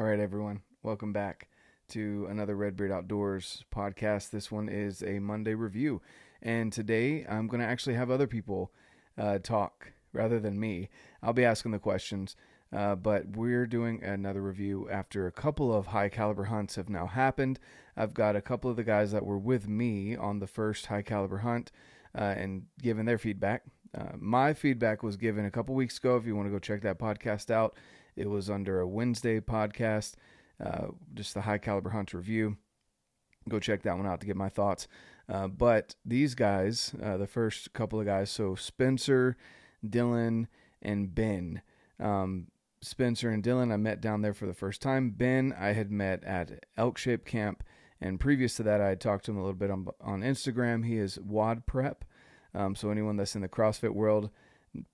All right, everyone. Welcome back to another Redbeard Outdoors podcast. This one is a Monday review. And today I'm going to actually have other people uh, talk rather than me. I'll be asking the questions, uh, but we're doing another review after a couple of high caliber hunts have now happened. I've got a couple of the guys that were with me on the first high caliber hunt uh, and given their feedback. Uh, my feedback was given a couple weeks ago. If you want to go check that podcast out, it was under a Wednesday podcast, uh, just the High Caliber Hunt review. Go check that one out to get my thoughts. Uh, but these guys, uh, the first couple of guys, so Spencer, Dylan, and Ben. Um, Spencer and Dylan, I met down there for the first time. Ben, I had met at Elk Shape Camp. And previous to that, I had talked to him a little bit on, on Instagram. He is WODprep. Um, so anyone that's in the CrossFit world,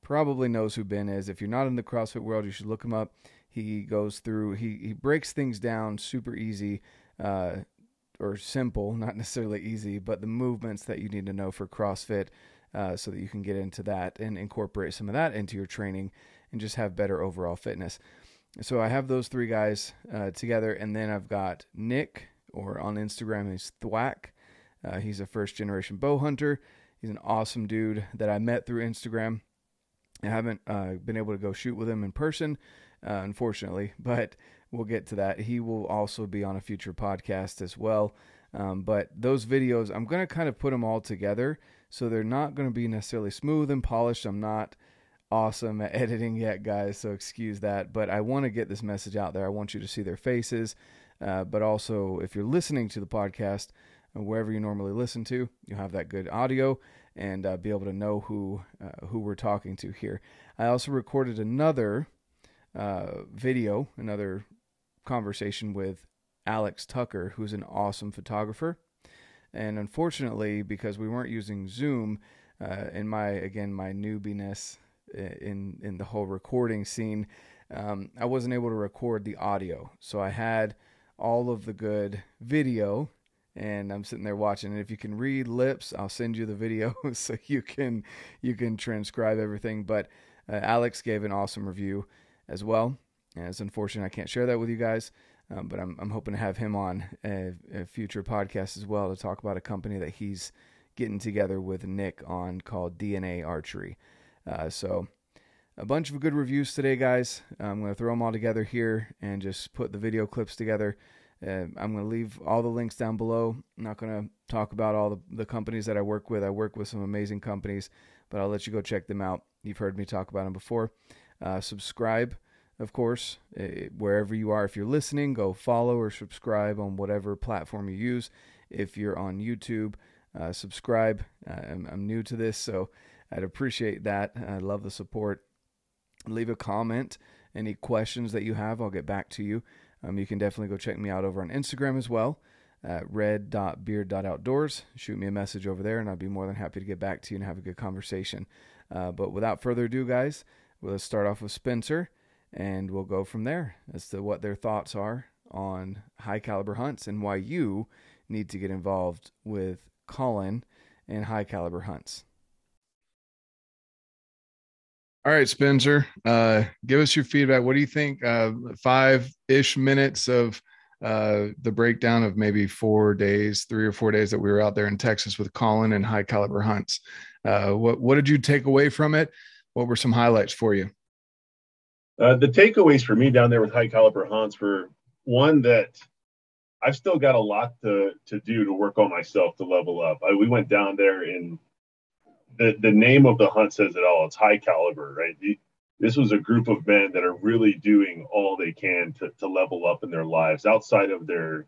probably knows who Ben is. If you're not in the CrossFit world, you should look him up. He goes through, he, he breaks things down super easy uh, or simple, not necessarily easy, but the movements that you need to know for CrossFit uh, so that you can get into that and incorporate some of that into your training and just have better overall fitness. So I have those three guys uh, together, and then I've got Nick, or on Instagram, he's Thwack. Uh, he's a first generation bow hunter. He's an awesome dude that I met through Instagram. I haven't uh, been able to go shoot with him in person, uh, unfortunately, but we'll get to that. He will also be on a future podcast as well. Um, but those videos, I'm going to kind of put them all together. So they're not going to be necessarily smooth and polished. I'm not awesome at editing yet, guys. So excuse that. But I want to get this message out there. I want you to see their faces. Uh, but also, if you're listening to the podcast, uh, wherever you normally listen to, you'll have that good audio and uh, be able to know who uh, who we're talking to here. I also recorded another uh, video, another conversation with Alex Tucker, who's an awesome photographer. And unfortunately, because we weren't using Zoom, uh, in my again my newbiness uh, in in the whole recording scene, um, I wasn't able to record the audio. So I had all of the good video and I'm sitting there watching. And if you can read lips, I'll send you the video so you can you can transcribe everything. But uh, Alex gave an awesome review as well. And it's unfortunate I can't share that with you guys, um, but I'm I'm hoping to have him on a, a, future podcast as well to talk about a company that he's getting together with Nick on called DNA Archery. Uh, so. A bunch of good reviews today, guys. I'm going to throw them all together here and just put the video clips together uh, I'm going to leave all the links down below. I'm not going to talk about all the, the companies that I work with. I work with some amazing companies, but I'll let you go check them out. You've heard me talk about them before. Uh, subscribe, of course, uh, wherever you are. If you're listening, go follow or subscribe on whatever platform you use. If you're on YouTube, uh, subscribe. I'm, I'm new to this, so I'd appreciate that. I love the support. Leave a comment. Any questions that you have, I'll get back to you. Um, you can definitely go check me out over on Instagram as well at red.beard.outdoors. Shoot me a message over there, and I'd be more than happy to get back to you and have a good conversation. Uh, but without further ado, guys, we'll start off with Spencer, and we'll go from there as to what their thoughts are on high caliber hunts and why you need to get involved with Colin and high caliber hunts. All right, Spencer, uh, give us your feedback. What do you think? Uh, Five ish minutes of uh, the breakdown of maybe four days, three or four days that we were out there in Texas with Colin and high caliber hunts. Uh, what what did you take away from it? What were some highlights for you? Uh, the takeaways for me down there with high caliber hunts were one that I've still got a lot to to do to work on myself to level up. I, we went down there in the, the name of the hunt says it all. It's high caliber, right? This was a group of men that are really doing all they can to, to level up in their lives outside of their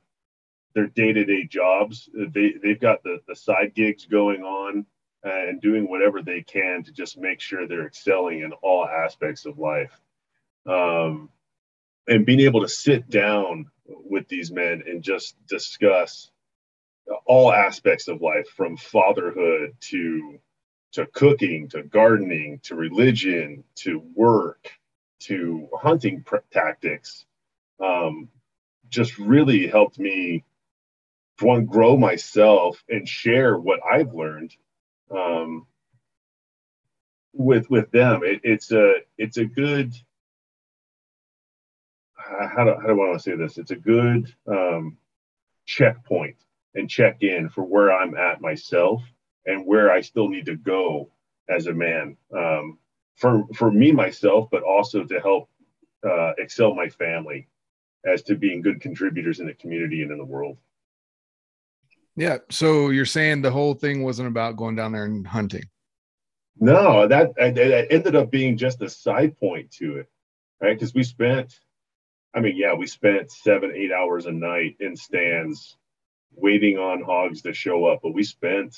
their day-to-day jobs they, they've got the, the side gigs going on and doing whatever they can to just make sure they're excelling in all aspects of life um, and being able to sit down with these men and just discuss all aspects of life from fatherhood to to cooking to gardening to religion to work to hunting pr- tactics um, just really helped me one grow myself and share what I've learned um, with with them. It, it's a it's a good how do, how do I want to say this? It's a good um, checkpoint and check in for where I'm at myself and where I still need to go as a man um, for for me myself, but also to help uh, excel my family as to being good contributors in the community and in the world. Yeah. So you're saying the whole thing wasn't about going down there and hunting? No, that, that ended up being just a side point to it, right? Because we spent, I mean, yeah, we spent seven, eight hours a night in stands waiting on hogs to show up, but we spent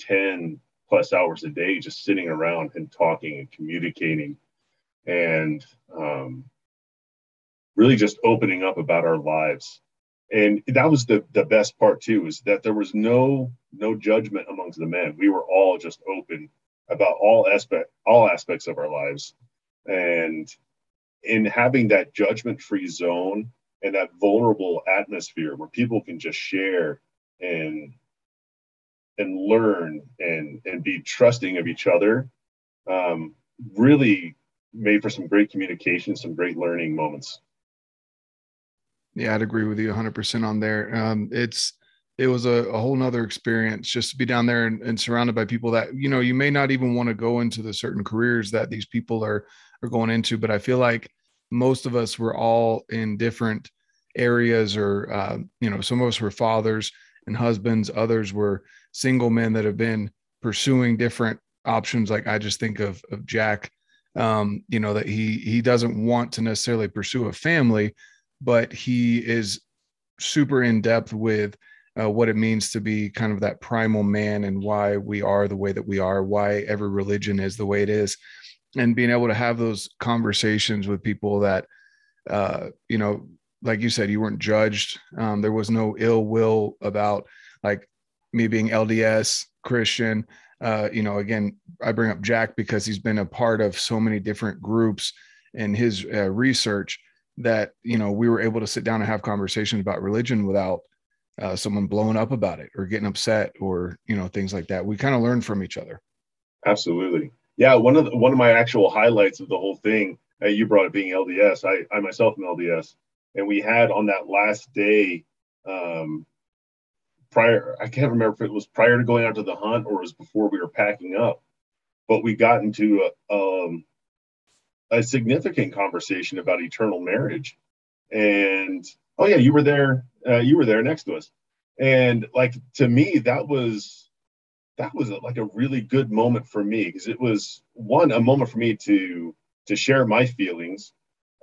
10 plus hours a day just sitting around and talking and communicating and um, really just opening up about our lives. And that was the the best part too is that there was no no judgment amongst the men. We were all just open about all aspect all aspects of our lives. And in having that judgment free zone and that vulnerable atmosphere where people can just share and and learn and and be trusting of each other um, really made for some great communication some great learning moments yeah, I'd agree with you 100% on there. Um, it's it was a, a whole nother experience just to be down there and, and, surrounded by people that you know you may not even want to go into the certain careers that these people are are going into but i feel like most of us were all in different areas or uh, you know some of us were fathers and husbands others were single men that have been pursuing different options like i just think of of jack um, you know that he he doesn't want to necessarily pursue a family but he is super in depth with uh, what it means to be kind of that primal man and why we are the way that we are, why every religion is the way it is, and being able to have those conversations with people that, uh, you know, like you said, you weren't judged. Um, there was no ill will about like me being LDS Christian. Uh, you know, again, I bring up Jack because he's been a part of so many different groups in his uh, research that you know we were able to sit down and have conversations about religion without uh, someone blowing up about it or getting upset or you know things like that. We kind of learn from each other. Absolutely. Yeah one of the, one of my actual highlights of the whole thing uh, you brought it being lds i i myself am lds and we had on that last day um prior i can't remember if it was prior to going out to the hunt or it was before we were packing up but we got into a, um a significant conversation about eternal marriage. And oh yeah, you were there. Uh, you were there next to us. And like to me, that was that was a, like a really good moment for me because it was one a moment for me to to share my feelings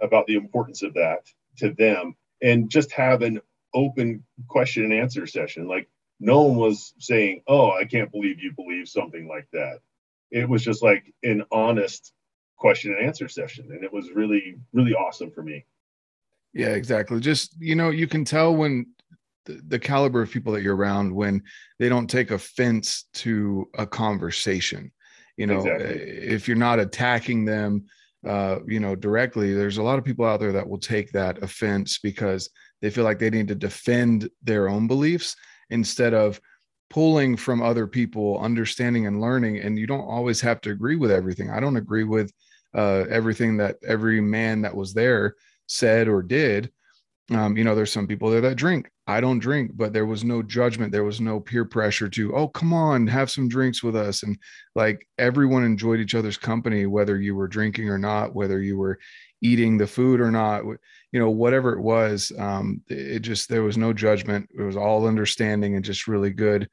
about the importance of that to them and just have an open question and answer session. Like no one was saying oh i can't believe you believe something like that. It was just like an honest question and answer session and it was really really awesome for me. Yeah exactly. Just you know you can tell when the, the caliber of people that you're around when they don't take offense to a conversation. You know exactly. if you're not attacking them uh, you know directly there's a lot of people out there that will take that offense because they feel like they need to defend their own beliefs instead of pulling from other people understanding and learning and you don't always have to agree with everything i don't agree with uh, everything that every man that was there said or did. Um, you know, there's some people there that drink. I don't drink, but there was no judgment. There was no peer pressure to, oh, come on, have some drinks with us. And like everyone enjoyed each other's company, whether you were drinking or not, whether you were eating the food or not, you know, whatever it was. Um, it just, there was no judgment. It was all understanding and just really good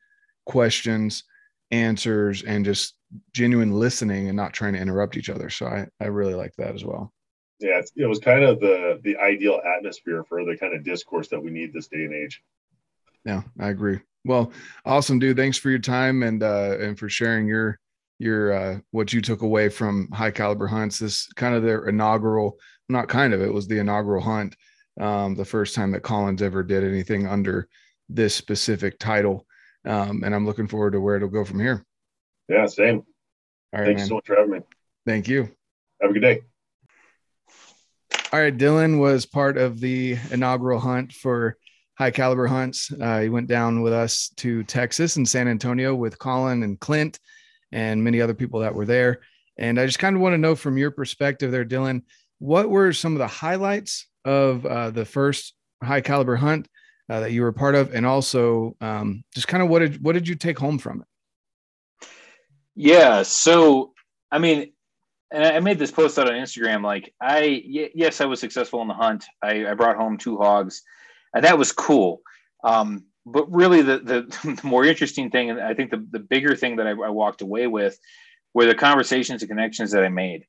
questions, answers, and just genuine listening and not trying to interrupt each other. So I, I really like that as well. Yeah, it was kind of the the ideal atmosphere for the kind of discourse that we need this day and age. Yeah, I agree. Well, awesome, dude. Thanks for your time and uh, and for sharing your your uh, what you took away from high caliber hunts. This kind of their inaugural, not kind of, it was the inaugural hunt, um, the first time that Colin's ever did anything under this specific title. Um, and I'm looking forward to where it'll go from here. Yeah, same. All right, Thanks man. so much for having me. Thank you. Have a good day. All right, Dylan was part of the inaugural hunt for high caliber hunts. Uh, he went down with us to Texas and San Antonio with Colin and Clint and many other people that were there. And I just kind of want to know from your perspective there, Dylan, what were some of the highlights of uh, the first high caliber hunt uh, that you were part of, and also um, just kind of what did what did you take home from it? Yeah, so I mean, and I made this post out on Instagram. Like, I yes, I was successful in the hunt. I, I brought home two hogs, and that was cool. Um, but really, the, the, the more interesting thing, and I think the the bigger thing that I, I walked away with, were the conversations and connections that I made.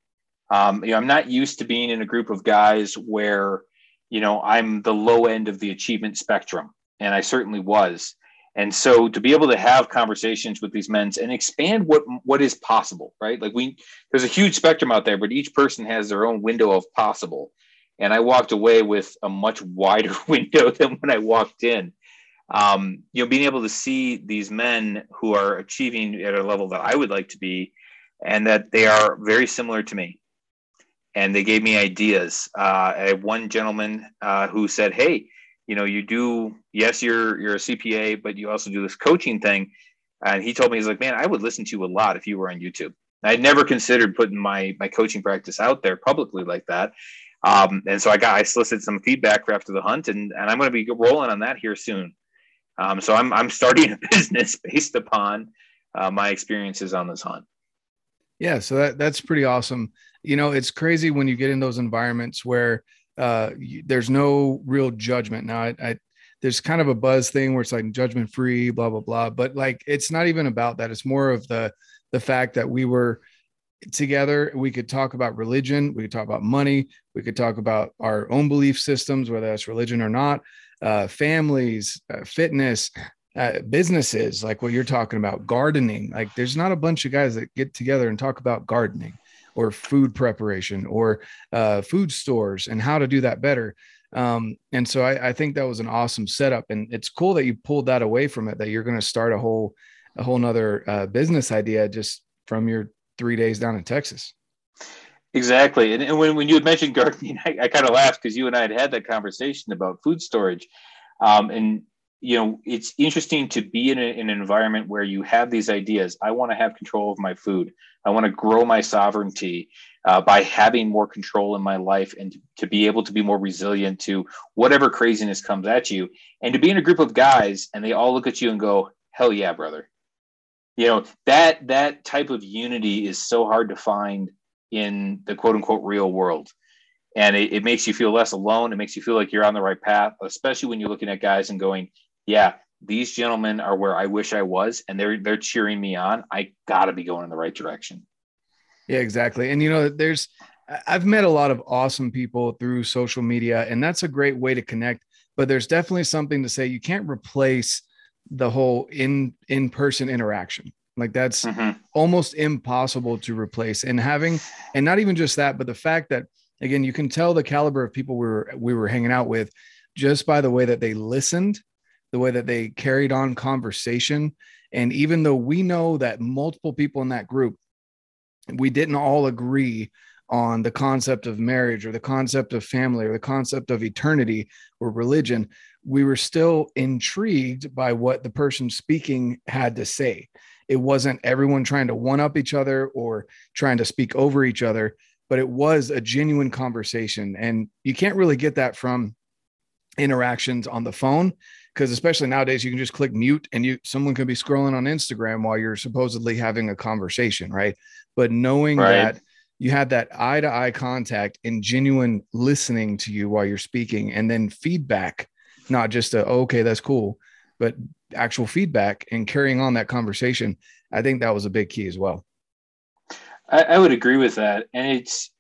Um, you know, I'm not used to being in a group of guys where, you know, I'm the low end of the achievement spectrum, and I certainly was. And so to be able to have conversations with these men and expand what what is possible, right? Like we there's a huge spectrum out there, but each person has their own window of possible. And I walked away with a much wider window than when I walked in. Um, you know, being able to see these men who are achieving at a level that I would like to be, and that they are very similar to me. And they gave me ideas. Uh, one gentleman uh, who said, "Hey, you know, you do, yes, you're, you're a CPA, but you also do this coaching thing. And he told me, he's like, man, I would listen to you a lot if you were on YouTube. I'd never considered putting my, my coaching practice out there publicly like that. Um, and so I got, I solicited some feedback after the hunt and, and I'm going to be rolling on that here soon. Um, so I'm, I'm starting a business based upon uh, my experiences on this hunt. Yeah. So that, that's pretty awesome. You know, it's crazy when you get in those environments where, uh, there's no real judgment. Now, I, I, there's kind of a buzz thing where it's like judgment free, blah blah blah. But like, it's not even about that. It's more of the the fact that we were together. We could talk about religion. We could talk about money. We could talk about our own belief systems, whether that's religion or not. Uh, families, uh, fitness, uh, businesses, like what you're talking about, gardening. Like, there's not a bunch of guys that get together and talk about gardening or food preparation or uh, food stores and how to do that better. Um, and so I, I, think that was an awesome setup, and it's cool that you pulled that away from it. That you're going to start a whole a whole nother uh, business idea just from your three days down in Texas. Exactly, and, and when when you had mentioned gardening, I, I kind of laughed because you and I had had that conversation about food storage, um, and you know it's interesting to be in, a, in, an environment where you have these ideas. I want to have control of my food. I want to grow my sovereignty uh, by having more control in my life and to, to, be able to be more resilient to whatever craziness comes at you. And to be in a group of guys and they all look at you and go hell yeah brother. You know that that type of unity is so hard to find in the quote unquote real world and it, it makes you feel less alone it makes you feel like you're on the right path especially when you're looking at guys and going yeah, these gentlemen are where I wish I was, and they're they're cheering me on. I got to be going in the right direction. Yeah, exactly. And you know, there's I've met a lot of awesome people through social media, and that's a great way to connect. But there's definitely something to say you can't replace the whole in in person interaction. Like that's mm-hmm. almost impossible to replace. And having, and not even just that, but the fact that again, you can tell the caliber of people we were we were hanging out with just by the way that they listened the way that they carried on conversation. And even though we know that multiple people in that group, we didn't all agree on the concept of marriage or the concept of family or the concept of eternity or religion, we were still intrigued by what the person speaking had to say. It wasn't everyone trying to one up each other or trying to speak over each other, but it was a genuine conversation. And you can't really get that from interactions on the phone because especially nowadays you can just click mute and you someone can be scrolling on Instagram while you're supposedly having a conversation, right? But knowing right. that you had that eye to eye contact and genuine listening to you while you're speaking and then feedback, not just a oh, okay, that's cool, but actual feedback and carrying on that conversation. I think that was a big key as well. I, I would agree with that. And it's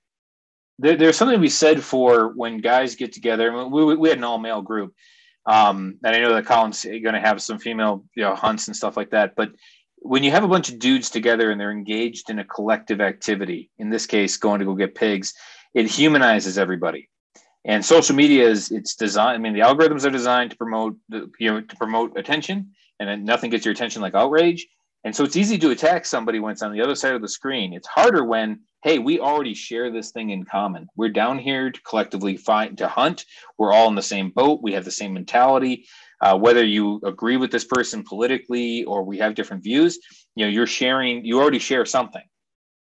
there, there's something to be said for when guys get together. We, we had an all male group um, and I know that Colin's going to have some female you know, hunts and stuff like that. But when you have a bunch of dudes together and they're engaged in a collective activity, in this case, going to go get pigs, it humanizes everybody. And social media is it's designed. I mean, the algorithms are designed to promote the, you know to promote attention, and then nothing gets your attention like outrage. And so it's easy to attack somebody when it's on the other side of the screen. It's harder when hey, we already share this thing in common. We're down here to collectively find to hunt. We're all in the same boat. We have the same mentality. Uh, whether you agree with this person politically or we have different views, you know, you're sharing. You already share something.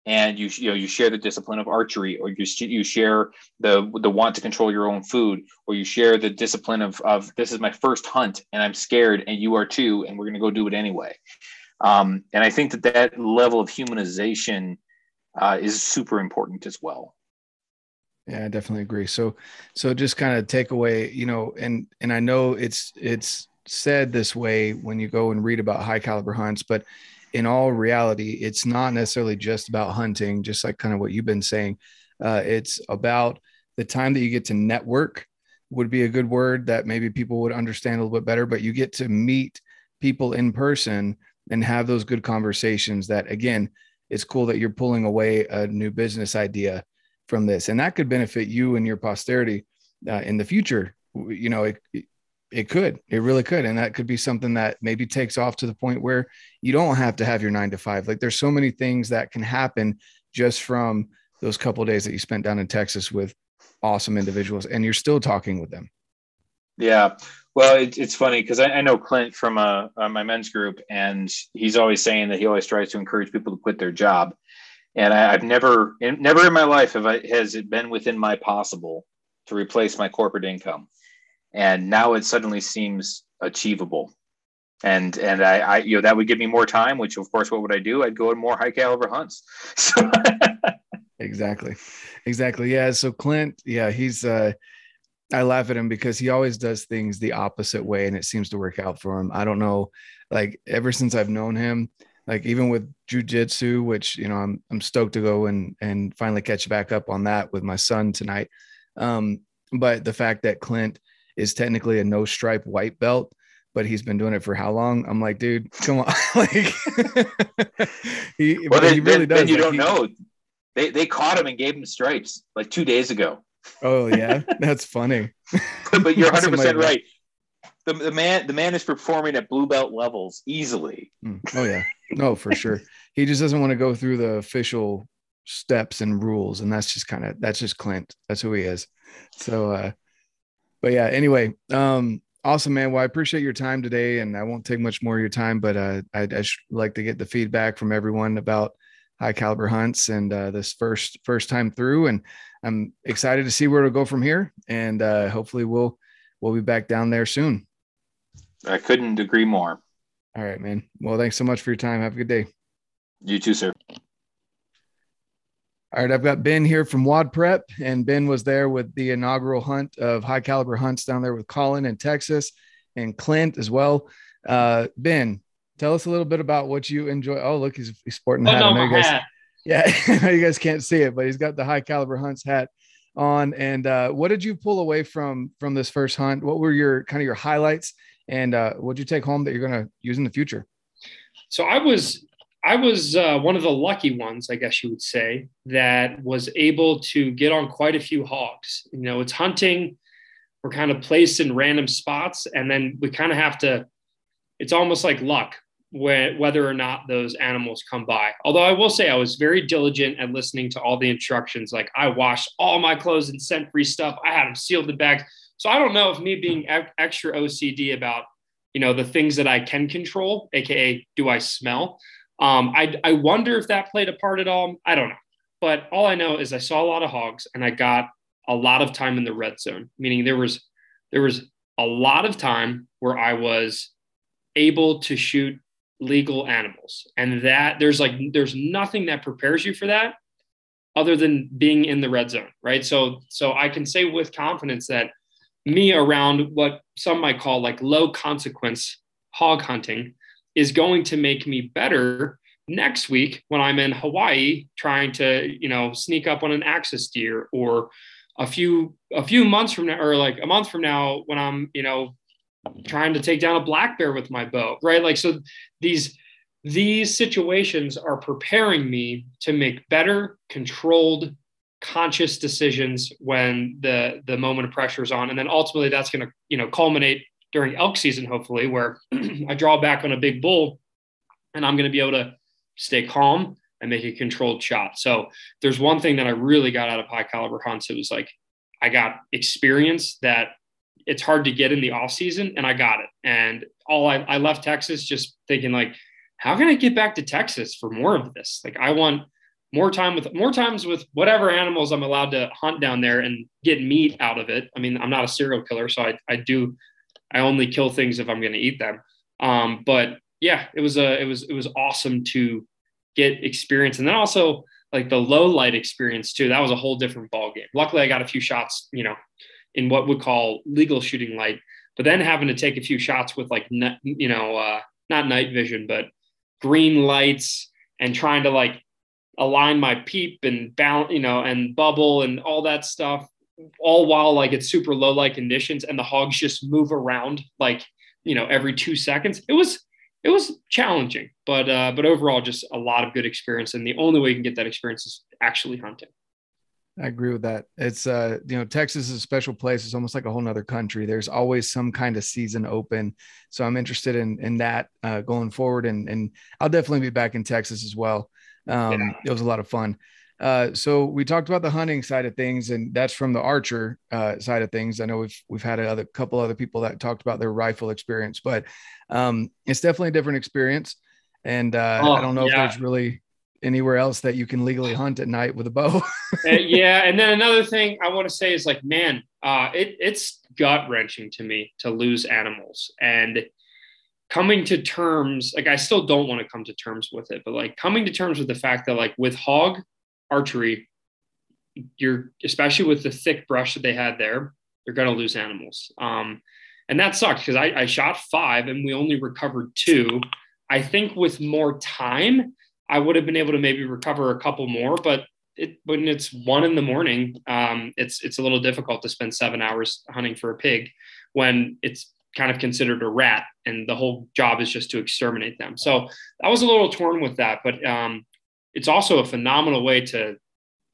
And you you know you share the discipline of archery or you you share the the want to control your own food or you share the discipline of of this is my first hunt and I'm scared and you are too and we're going to go do it anyway. Um, and I think that that level of humanization uh, is super important as well. Yeah i definitely agree. So so just kind of take away you know and and i know it's it's said this way when you go and read about high caliber hunts but in all reality, it's not necessarily just about hunting, just like kind of what you've been saying. Uh, it's about the time that you get to network would be a good word that maybe people would understand a little bit better, but you get to meet people in person and have those good conversations that again, it's cool that you're pulling away a new business idea from this and that could benefit you and your posterity uh, in the future. You know, it, it could it really could and that could be something that maybe takes off to the point where you don't have to have your nine to five. Like there's so many things that can happen just from those couple days that you spent down in texas with awesome individuals and you're still talking with them. Yeah. Well it, it's funny because I, I, know clint from uh, uh, my men's group and he's always saying that he always tries to encourage people to quit their job. And I, have never never in my life have I, has it been within my possible to replace my corporate income and now it suddenly seems achievable. And and I, I you know that would give me more time which of course what would i do? I'd go in more high caliber hunts. So exactly. Exactly. Yeah. So clint yeah he's uh i laugh at him because he always does things the opposite way and it seems to work out for him. I don't know like ever since i've known him like even with jujitsu which you know i'm i'm stoked to go and and finally catch back up on that with my son tonight. Um but the fact that clint is technically a no stripe white belt, but he's been doing it for how long? I'm like, dude, come on. like he, well, then, he really then, does. Then you like, don't he, know. They they caught him and gave him stripes like two days ago. Oh yeah, that's funny. but you're 100 percent right. The, the man the man is performing at blue belt levels easily. Mm. Oh yeah, no for sure. He just doesn't want to go through the official steps and rules, and that's just kind of that's just Clint. That's who he is. So uh, but yeah, anyway, um, awesome, man. Well, I appreciate your time today, and I won't take much more of your time, but uh, I'd, I'd like to get the feedback from everyone about high caliber hunts and uh, this first first time through, and I'm excited to see where it'll go from here, and uh, hopefully we'll we'll be back down there soon. I couldn't agree more. All right, man. Well, thanks so much for your time. Have a good day. You too, sir. All right, I've got Ben here from WODprep, and Ben was there with the inaugural hunt of high caliber hunts down there with Colin in Texas and Clint as well. Uh, ben, tell us a little bit about what you enjoy. Oh, look, he's, he's sporting the hat. I know you guys, hat. yeah, you guys can't see it, but he's got the high caliber hunts hat on. And uh, what did you pull away from from this first hunt? What were your kind of your highlights, and uh, what did you take home that you're going to use in the future? So I was I was uh, one of the lucky ones, I guess you would say, that was able to get on quite a few hogs. You know, it's hunting. We're kind of placed in random spots, and then we kind of have to. It's almost like luck whether or not those animals come by. Although I will say I was very diligent at listening to all the instructions. Like I washed all my clothes and scent free stuff. I had them sealed in bags. So I don't know if me being extra OCD about you know the things that I can control, aka do I smell um, I, I wonder if that played a part at all. I don't know. But all I know is I saw a lot of hogs and I got a lot of time in the red zone, meaning there was there was a lot of time where I was able to shoot legal animals. And that there's like there's nothing that prepares you for that other than being in the red zone, right? So so I can say with confidence that me around what some might call like low consequence hog hunting is going to make me better next week when I'm in Hawaii trying to, you know, sneak up on an axis deer or a few a few months from now or like a month from now when I'm, you know, trying to take down a black bear with my bow, right? Like so these these situations are preparing me to make better controlled conscious decisions when the the moment of pressure is on and then ultimately that's going to you know culminate during elk season, hopefully, where I draw back on a big bull and I'm going to be able to stay calm and make a controlled shot. So there's one thing that I really got out of high caliber hunts. It was like I got experience that it's hard to get in the off season and I got it. And all I, I left Texas just thinking like, how can I get back to Texas for more of this? Like I want more time with more times with whatever animals I'm allowed to hunt down there and get meat out of it. I mean, I'm not a serial killer, so I, I do I only kill things if I'm going to eat them. Um, but yeah, it was a it was it was awesome to get experience, and then also like the low light experience too. That was a whole different ball game. Luckily, I got a few shots, you know, in what we call legal shooting light. But then having to take a few shots with like you know uh, not night vision, but green lights and trying to like align my peep and balance, you know, and bubble and all that stuff, all while like it's super low light conditions and the hogs just move around like, you know, every two seconds. It was it was challenging, but uh, but overall just a lot of good experience. And the only way you can get that experience is actually hunting. I agree with that. It's uh, you know, Texas is a special place. It's almost like a whole nother country. There's always some kind of season open. So I'm interested in in that uh, going forward. And and I'll definitely be back in Texas as well. Um, yeah. It was a lot of fun. Uh, so we talked about the hunting side of things, and that's from the archer uh, side of things. I know we've we've had a other, couple other people that talked about their rifle experience, but um, it's definitely a different experience. And uh, oh, I don't know yeah. if there's really anywhere else that you can legally hunt at night with a bow. Uh, yeah, and then another thing I want to say is like, man, uh, it, it's gut wrenching to me to lose animals, and coming to terms like i still don't want to come to terms with it but like coming to terms with the fact that like with hog archery you're especially with the thick brush that they had there you're going to lose animals. Um, and that sucked because I, I shot five and we only recovered two. I think with more time i would have been able to maybe recover a couple more but it, when it's one in the morning um, it's it's a little difficult to spend seven hours hunting for a pig when it's kind of considered a rat and the whole job is just to exterminate them. So i was a little torn with that but um, it's also a phenomenal way to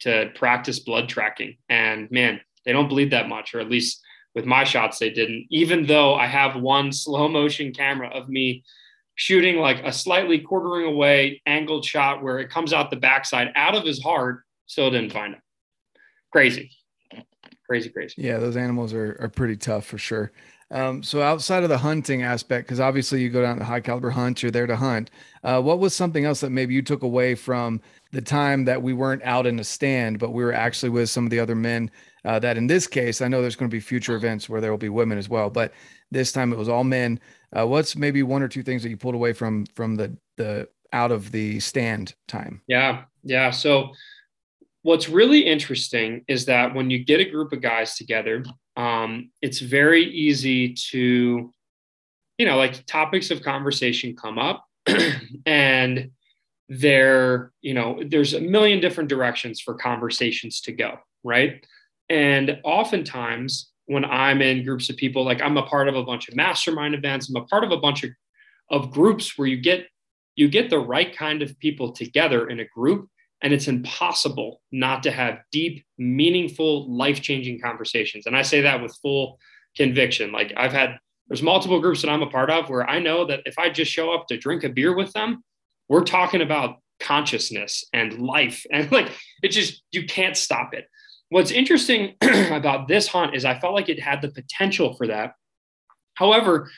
to practice blood tracking. And man they don't bleed that much or at least with my shots they didn't even though i have one slow motion camera of me shooting like a slightly quartering away angled shot where it comes out the backside out of his heart still didn't find him. crazy. Crazy crazy. Yeah those animals are, are pretty tough for sure um, so outside of the hunting aspect, because obviously you go down to high caliber hunt, you're there to hunt. Uh, what was something else that maybe you took away from the time that we weren't out in a stand, but we were actually with some of the other men? Uh, that in this case, I know there's going to be future events where there will be women as well, but this time it was all men. Uh, what's maybe one or two things that you pulled away from from the the out of the stand time? Yeah, yeah. So what's really interesting is that when you get a group of guys together um, it's very easy to, you know, like topics of conversation come up and there, you know, there's a million different directions for conversations to go, right? And oftentimes when I'm in groups of people, like I'm a part of a bunch of mastermind events, I'm a part of a bunch of, of groups where you get you get the right kind of people together in a group and it's impossible not to have deep, meaningful, life changing conversations. And I say that with full conviction. Like I've had, there's multiple groups that I'm a part of where I know that if I just show up to drink a beer with them, we're talking about consciousness and life. And like, it just, you can't stop it. What's interesting about this hunt is I felt like it had the potential for that. However,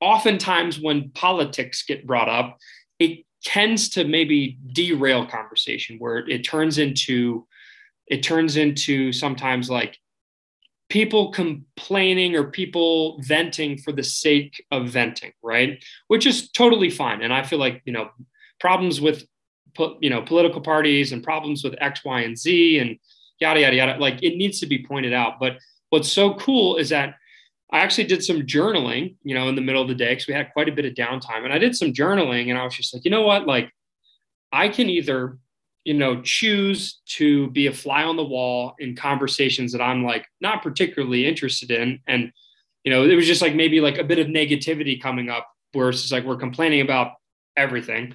oftentimes when politics get brought up, it tends to maybe derail conversation where it turns into it turns into sometimes like people complaining or people venting for the sake of venting right? Which is totally fine. And i feel like you know problems with you know political parties and problems with x y and z and yada yada yada like it needs to be pointed out. But what's so cool is that I actually did some journaling, you know, in the middle of the day because we had quite a bit of downtime. And I did some journaling and I was just like, you know what? Like, I can either, you know, choose to be a fly on the wall in conversations that I'm like not particularly interested in. And, you know, it was just like maybe like a bit of negativity coming up where it's just like we're complaining about everything,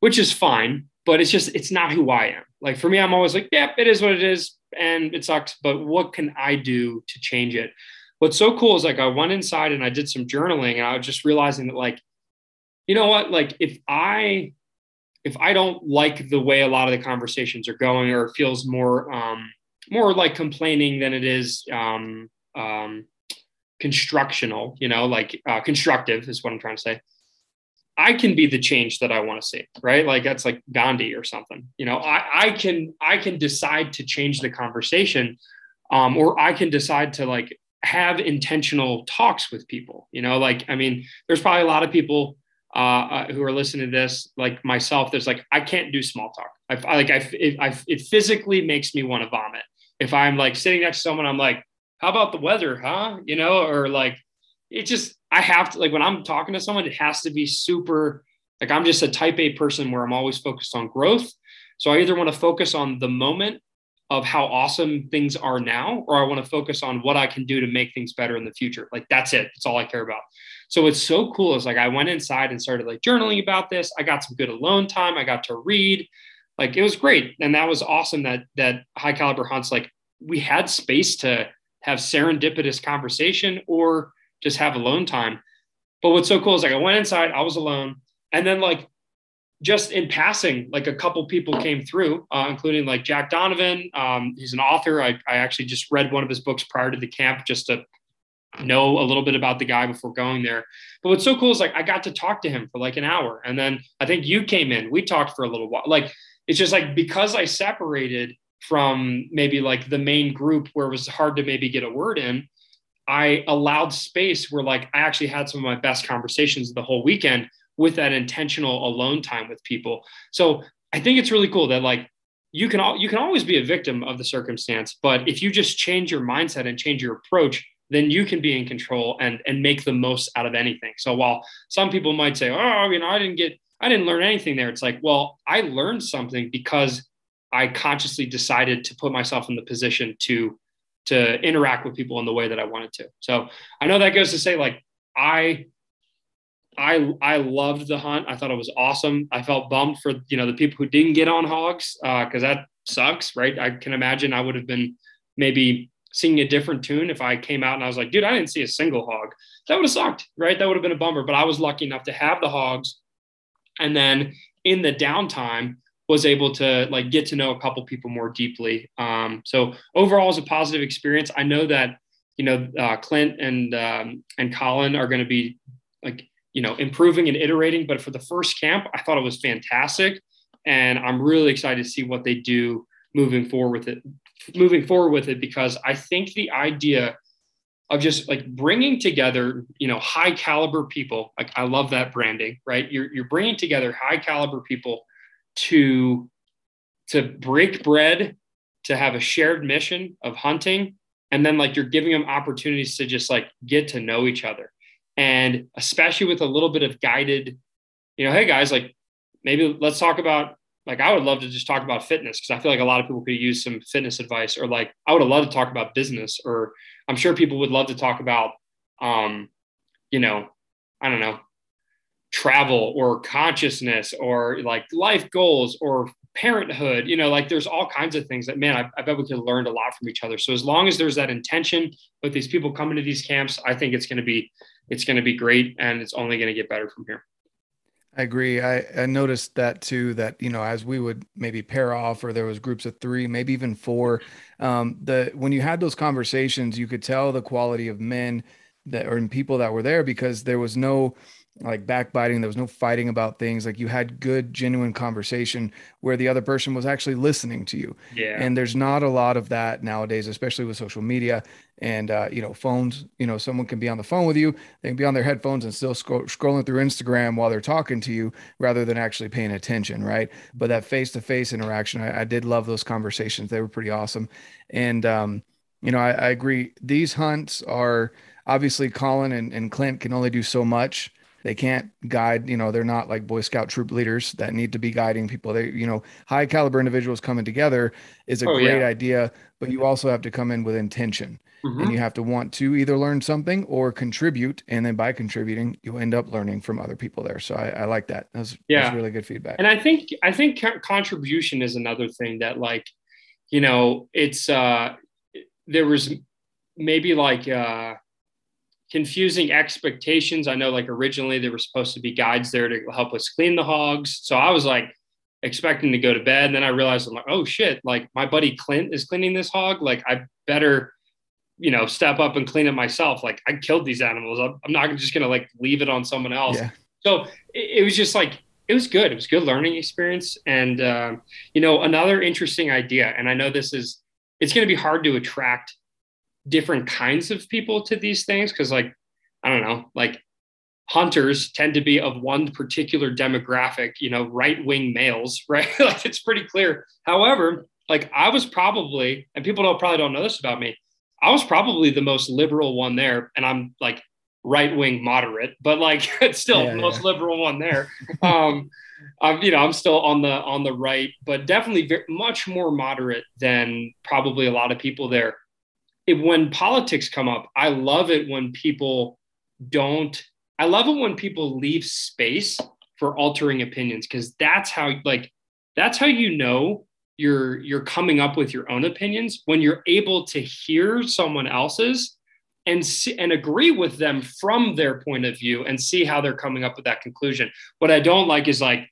which is fine. But it's just, it's not who I am. Like for me, I'm always like, yeah, it is what it is. And it sucks. But what can I do to change it? What's so cool is like I went inside and I did some journaling and I was just realizing that like, you know what, like if I if I don't like the way a lot of the conversations are going or it feels more um more like complaining than it is um um constructional, you know, like uh, constructive is what I'm trying to say. I can be the change that I want to see, right? Like that's like Gandhi or something. You know, I, I can I can decide to change the conversation, um, or I can decide to like have intentional talks with people. You know, like I mean, there's probably a lot of people uh, uh who are listening to this, like myself. There's like I can't do small talk. I, I like I it, I it physically makes me want to vomit. If I'm like sitting next to someone, I'm like, how about the weather, huh? You know, or like it just I have to like when I'm talking to someone, it has to be super like I'm just a type A person where I'm always focused on growth. So I either want to focus on the moment of how awesome things are now, or I want to focus on what I can do to make things better in the future. Like that's it. That's all I care about. So what's so cool is like I went inside and started like journaling about this. I got some good alone time. I got to read. Like it was great. And that was awesome that that high caliber hunts, like we had space to have serendipitous conversation or just have alone time. But what's so cool is like I went inside, I was alone, and then like just in passing, like a couple people came through, uh, including like Jack Donovan. Um, he's an author. I, I actually just read one of his books prior to the camp just to know a little bit about the guy before going there. But what's so cool is like I got to talk to him for like an hour. And then I think you came in, we talked for a little while. Like it's just like because I separated from maybe like the main group where it was hard to maybe get a word in, I allowed space where like I actually had some of my best conversations the whole weekend with that intentional alone time with people. So I think it's really cool that like you can all you can always be a victim of the circumstance, but if you just change your mindset and change your approach, then you can be in control and and make the most out of anything. So while some people might say, "Oh, you know, I didn't get I didn't learn anything there." It's like, "Well, I learned something because I consciously decided to put myself in the position to to interact with people in the way that I wanted to. So I know that goes to say like I I I loved the hunt. I thought it was awesome. I felt bummed for you know the people who didn't get on hogs because uh, that sucks, right? I can imagine I would have been maybe singing a different tune if I came out and I was like, dude, I didn't see a single hog. That would have sucked, right? That would have been a bummer. But I was lucky enough to have the hogs, and then in the downtime, was able to like get to know a couple people more deeply. Um, so overall, it was a positive experience. I know that you know uh, Clint and um, and Colin are going to be like you know improving and iterating. But for the first camp, I thought it was fantastic, and I'm really excited to see what they do moving forward with it. Moving forward with it because I think the idea of just like bringing together you know high caliber people like i love that branding right you're, you're bringing together high caliber people to to break bread to have a shared mission of hunting and then like you're giving them opportunities to just like get to know each other and especially with a little bit of guided you know hey guys like maybe let's talk about like i would love to just talk about fitness because i feel like a lot of people could use some fitness advice or like i would loved to talk about business or i'm sure people would love to talk about um you know i don't know travel or consciousness or like life goals or parenthood you know like there's all kinds of things that man I, I, bet we could learn a lot from each other. So as long as there's that intention with these people coming to these camps i think it's going to be it's going to be great and it's only going to get better from here. I agree. I, I noticed that too that you know as we would maybe pair off or there was groups of three maybe even four um, the when you had those conversations you could tell the quality of men that or in people that were there because there was no like backbiting. There was no fighting about things. Like you had good, genuine conversation where the other person was actually listening to you. Yeah. And there's not a lot of that nowadays, especially with social media and uh, you know phones. You know, someone can be on the phone with you. They can be on their headphones and still scroll, scrolling through Instagram while they're talking to you, rather than actually paying attention, right? But that face-to-face interaction, I, I did love those conversations. They were pretty awesome. And um, you know, I, I agree. These hunts are obviously Colin and, and Clint can only do so much they can't guide you know they're not like boy scout troop leaders that need to be guiding people they you know high caliber individuals coming together is a oh, great yeah. idea but you also have to come in with intention mm-hmm. and you have to want to either learn something or contribute and then by contributing you end up learning from other people there so i, I like that that's, yeah. that's really good feedback and i think i think contribution is another thing that like you know it's uh there was maybe like uh confusing expectations. I know like originally there were supposed to be guides there to help us clean the hogs. So I was like expecting to go to bed. And then I realized I'm like, oh shit, like my buddy Clint is cleaning this hog. Like I better, you know, step up and clean it myself. Like I killed these animals. I'm, I'm not just going to like leave it on someone else. Yeah. So it, it, was just like it was good. It was good learning experience, and uh, you know another interesting idea. And I know this is it's going to be hard to attract different kinds of people to these things because like I don't know, like hunters tend to be of one particular demographic, you know, right wing males, right? like it's pretty clear. However, like I was probably, and people don't probably don't know this about me, I was probably the most liberal one there, and I'm like right wing moderate, but like it's still yeah, the most yeah. liberal one there. um, I'm you know I'm still on the on the right, but definitely very, much more moderate than probably a lot of people there. It, when politics come up, I love it when people don't. I love it when people leave space for altering opinions because that's how like that's how you know you're you're coming up with your own opinions when you're able to hear someone else's and see, and agree with them from their point of view and see how they're coming up with that conclusion. What I don't like is like,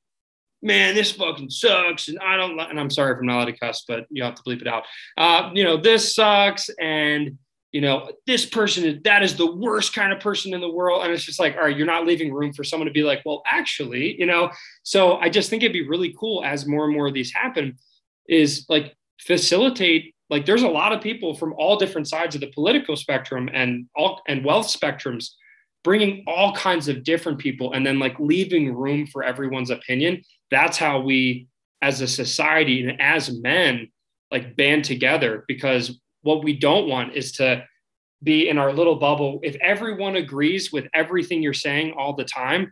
man, this fucking sucks, and I don't. Like, and I'm sorry if I'm not allowed to cuss, but you have to bleep it out. Uh, you know, this sucks, and you know, this person is that is the worst kind of person in the world. And it's just like, all right, you're not leaving room for someone to be like, well, actually, you know. So I just think it'd be really cool as more and more of these happen is like facilitate like there's a lot of people from all different sides of the political spectrum and all and wealth spectrums bringing all kinds of different people and then like leaving room for everyone's opinion that's how we as a society and as men like band together because what we don't want is to be in our little bubble if everyone agrees with everything you're saying all the time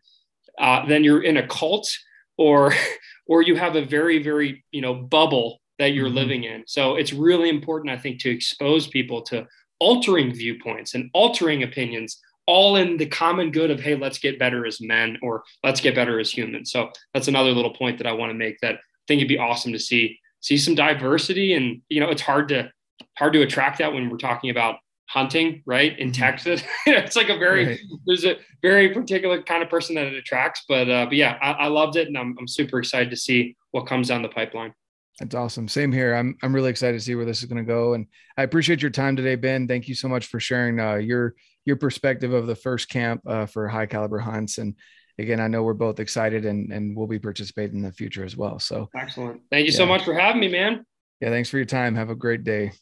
uh, then you're in a cult or or you have a very very you know bubble that you're mm-hmm. living in so it's really important i think to expose people to altering viewpoints and altering opinions all in the common good of hey let's get better as men or let's get better as humans so that's another little point that i want to make that i think it'd be awesome to see see some diversity and you know it's hard to hard to attract that when we're talking about hunting, right? In mm-hmm. Texas, it's like a very right. there's a very particular kind of person that it attracts. But uh, but yeah, I, I loved it, and I'm I'm super excited to see what comes down the pipeline. That's awesome. Same here. I'm I'm really excited to see where this is going to go, and I appreciate your time today, Ben. Thank you so much for sharing uh, your your perspective of the first camp uh, for high caliber hunts. And again, I know we're both excited, and and we'll be participating in the future as well. So excellent. Thank you yeah. so much for having me, man. Yeah, thanks for your time. Have a great day.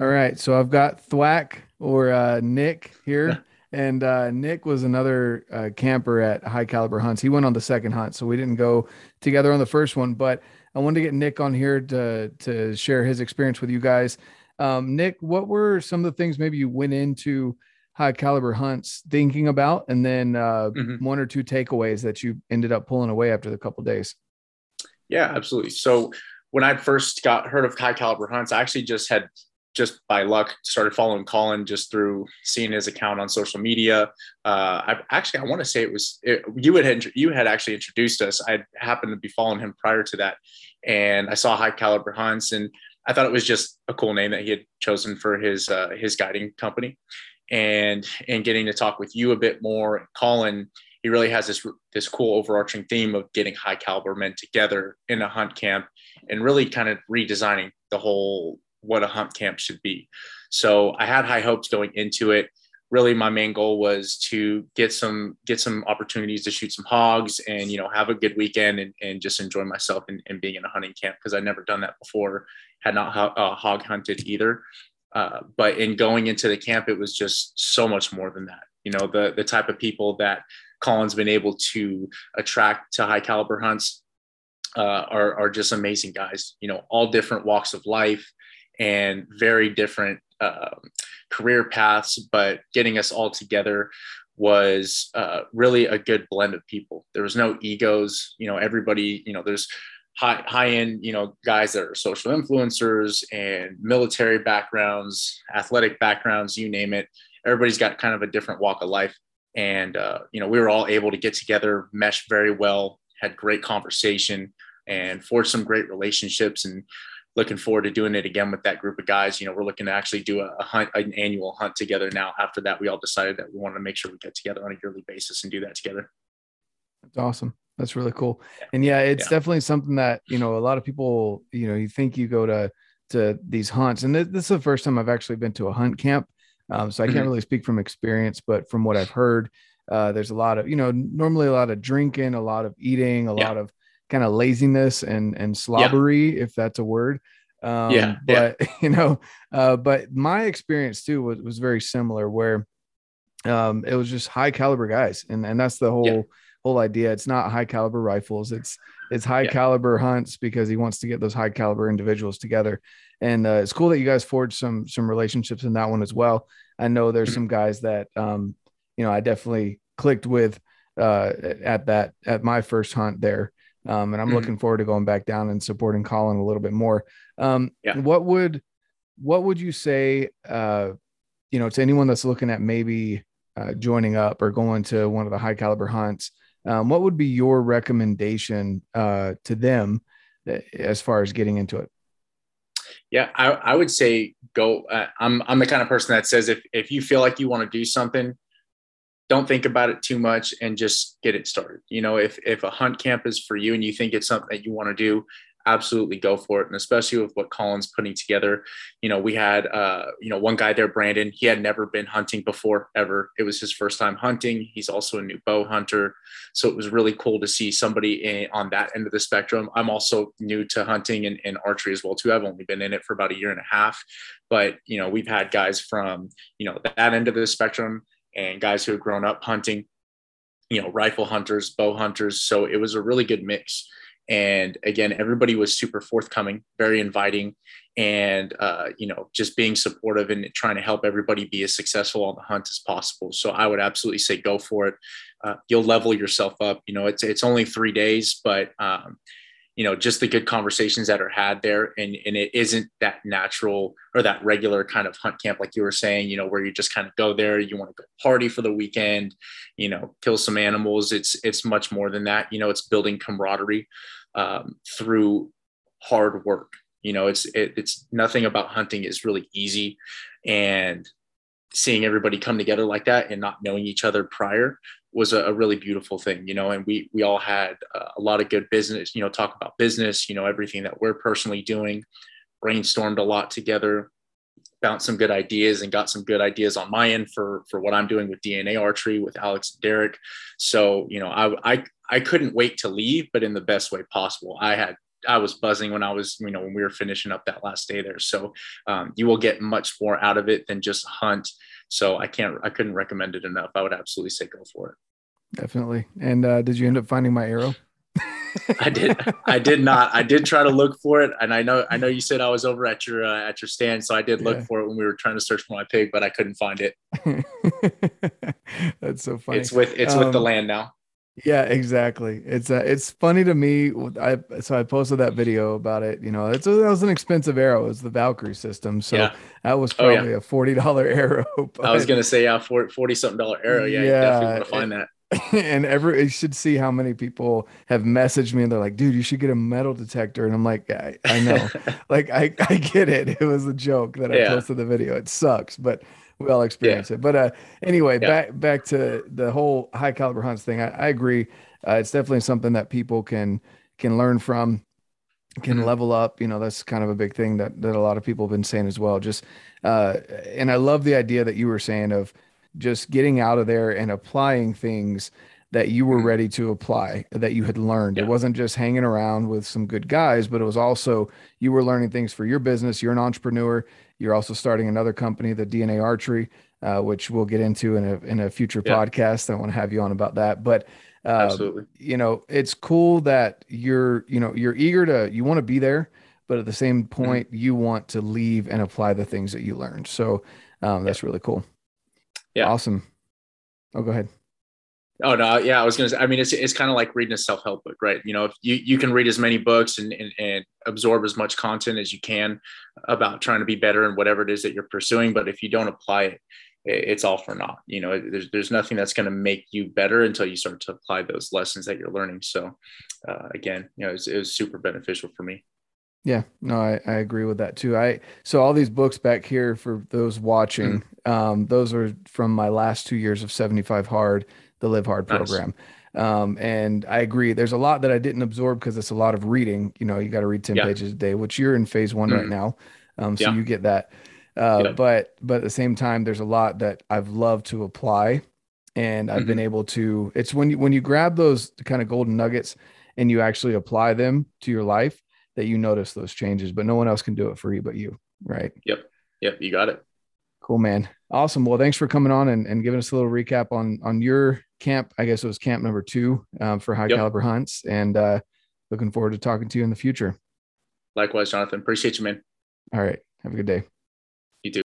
All right. So I've got Thwack or uh, Nick here. and uh, Nick was another uh, camper at High Caliber Hunts. He went on the second hunt, so we didn't go together on the first one. But I wanted to get Nick on here to to share his experience with you guys. Um, Nick, what were some of the things maybe you went into High Caliber Hunts thinking about, and then uh, mm-hmm. one or two takeaways that you ended up pulling away after the couple days? Yeah, absolutely. So when I first got heard of High Caliber Hunts, I actually just had just by luck started following Colin just through seeing his account on social media. Uh, I actually I want to say it was it, you had you had actually introduced us. I happened to be following him prior to that, and I saw High Caliber Hunts, and I thought it was just a cool name that he had chosen for his uh, his guiding company, and and getting to talk with you a bit more, Colin. He really has this this cool overarching theme of getting high caliber men together in a hunt camp and really kind of redesigning the whole what a hunt camp should be. So I had high hopes going into it. Really, my main goal was to get some get some opportunities to shoot some hogs and you know have a good weekend and, and just enjoy myself and, and being in a hunting camp because I'd never done that before. Had not uh, hog hunted either. Uh, but in going into the camp, it was just so much more than that. You know, the the type of people that Colin's been able to attract to high caliber hunts uh, are, are just amazing guys. You know, all different walks of life, and very different uh, career paths, but getting us all together was uh, really a good blend of people. There was no egos, you know, everybody, you know, there's high high end, you know, guys that are social influencers and military backgrounds, athletic backgrounds, you name it. Everybody's got kind of a different walk of life. And, uh, you know, we were all able to get together, mesh very well, had great conversation and forged some great relationships. And looking forward to doing it again with that group of guys. You know, we're looking to actually do a, hunt, an annual hunt together now. After that, we all decided that we wanted to make sure we get together on a yearly basis and do that together. That's awesome. That's really cool. And yeah, it's yeah. definitely something that, you know, a lot of people, you know, you think you go to, to these hunts and this is the first time I've actually been to a hunt camp. Um, so I can't Mhm. really speak from experience, but from what I've heard, uh, there's a lot of, you know, normally a lot of drinking, a lot of eating, a Yeah. lot of kind of laziness and, and slobbery, if that's a word. Um, Yeah, yeah. but you know, uh, but my experience too was, was very similar where, um, it was just high caliber guys. And, and that's the whole, whole idea. It's not high caliber rifles. It's, it's high Yeah. caliber hunts because he wants to get those high caliber individuals together. And, uh, it's cool that you guys forged some, some relationships in that one as well. I know there's Mhm. some guys that, um, you know, I definitely clicked with, uh, at that, at my first hunt there. Um, and I'm Mhm. looking forward to going back down and supporting Colin a little bit more. Um, Yeah. what would, what would you say, uh, you know, to anyone that's looking at maybe uh, joining up or going to one of the high caliber hunts, um, what would be your recommendation uh, to them as far as getting into it? Yeah, I, I would say go. Uh, I'm I'm the kind of person that says if if you feel like you want to do something, don't think about it too much and just get it started. You know, if if a hunt camp is for you and you think it's something that you want to do, absolutely go for it. And especially with what Colin's putting together, you know, we had uh, you know, one guy there, Brandon, he had never been hunting before ever. It was his first time hunting. He's also a new bow hunter. So it was really cool to see somebody in, on that end of the spectrum. I'm also new to hunting and, and archery as well too. I've only been in it for about a year and a half, but you know, we've had guys from, you know, that end of the spectrum and guys who have grown up hunting, you know, rifle hunters, bow hunters. So it was a really good mix. And again, everybody was super forthcoming, very inviting, and uh, you know, just being supportive and trying to help everybody be as successful on the hunt as possible. So I would absolutely say go for it. Uh, you'll level yourself up. You know, it's it's only three days, but um, you know, just the good conversations that are had there, and and it isn't that natural or that regular kind of hunt camp like you were saying. You know, where you just kind of go there, you want to go party for the weekend, you know, kill some animals. It's it's much more than that. You know, it's building camaraderie um, through hard work. You know, it's it, it's nothing about hunting is really easy, and seeing everybody come together like that and not knowing each other prior was a, a really beautiful thing. You know, and we we all had uh, a lot of good business. You know, talk about business. You know, everything that we're personally doing, brainstormed a lot together bounced some good ideas and got some good ideas on my end for for what I'm doing with DNA archery with Alex and Derek. So you know, I I I couldn't wait to leave, but in the best way possible. I had I was buzzing when I was you know when we were finishing up that last day there. So um, you will get much more out of it than just hunt. So I can't I couldn't recommend it enough. I would absolutely say go for it. Definitely. And uh, did you end up finding my arrow? I did. I did not. I did try to look for it, and I know. I know you said I was over at your uh, at your stand, so I did look Yeah. for it when we were trying to search for my pig, but I couldn't find it. That's so funny. It's with it's with the Um, land now. Yeah, exactly. It's uh, it's funny to me. I so I posted that video about it. You know, it's that was an expensive arrow. It's the Valkyrie system, so Yeah. that was Oh, yeah. probably a forty dollar arrow. I was gonna say yeah, for forty something dollar arrow. Yeah, you Yeah, definitely want to find that. and every you should see how many people have messaged me and they're like, dude, you should get a metal detector. And I'm like, I, I know. like I, I get it. It was a joke that I Yeah. posted the video. It sucks, but we all experience it. But uh anyway, Yeah. back back to the whole high caliber hunts thing. I, I agree. Uh, it's definitely something that people can can learn from, can Mhm. level up. You know, that's kind of a big thing that that a lot of people have been saying as well. Just uh and I love the idea that you were saying of just getting out of there and applying things that you were Mhm. ready to apply that you had learned. It wasn't just hanging around with some good guys, but it was also you were learning things for your business. You're an entrepreneur. You're also starting another company, the DNA Archery, uh, which we'll get into in a in a future Yeah. podcast. I want to have you on about that. But uh, Absolutely. you know, it's cool that you're you know you're eager to you want to be there, but at the same Mm-hmm. point you want to leave and apply the things that you learned. So um, that's really cool. Yeah. Awesome. Oh, go ahead. Oh no, yeah, I was gonna say. I mean, it's it's kind of like reading a self help book, right? You know, if you you can read as many books and, and and absorb as much content as you can about trying to be better in whatever it is that you're pursuing, but if you don't apply it, it- it's all for naught. You know, there's there's nothing that's going to make you better until you start to apply those lessons that you're learning. So, uh, again, you know, it was, it was super beneficial for me. Yeah, no, I, I agree with that too. I so all these books back here for those watching, um, those are from my last two years of 75 Hard, the Live Hard Nice. program. Um, and I agree. There's a lot that I didn't absorb because it's a lot of reading. You know, you got to read 10 Yeah. pages a day, which you're in phase one right Mhm. now. Um, so Yeah. you get that. Uh, Yeah. But but at the same time, there's a lot that I've loved to apply, and I've been able to. It's when you when you grab those kind of golden nuggets and you actually apply them to your life that you notice those changes. But no one else can do it for you but you, right? Yep. Yep, you got it. Cool, man. Awesome. Well, thanks for coming on and, and giving us a little recap on on your camp. I guess it was camp number two um, for high Yep. caliber hunts, and uh, looking forward to talking to you in the future. Likewise, Jonathan. Appreciate you, man. All right. Have a good day. You too.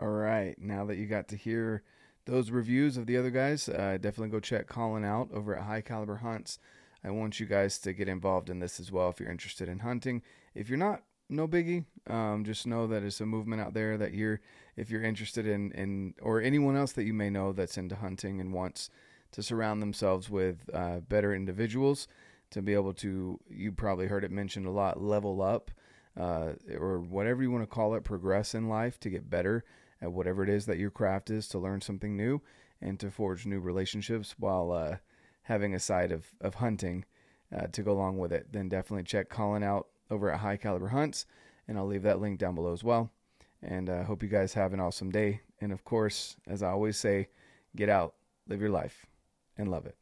All right. Now that you got to hear those reviews of the other guys, uh, definitely go check Colin out over at High Caliber Hunts. I want you guys to get involved in this as well if you're interested in hunting. If you're not, no biggie. Um, just know that it's a movement out there that you're, if you're interested in, in, or anyone else that you may know that's into hunting and wants to surround themselves with uh, better individuals to be able to, you probably heard it mentioned a lot, level up uh, or whatever you want to call it, progress in life to get better at whatever it is that your craft is, to learn something new and to forge new relationships while uh, having a side of, of hunting uh, to go along with it, then definitely check Colin out over at High Caliber Hunts. And I'll leave that link down below as well. And I uh, hope you guys have an awesome day. And of course, as I always say, get out, live your life, and love it.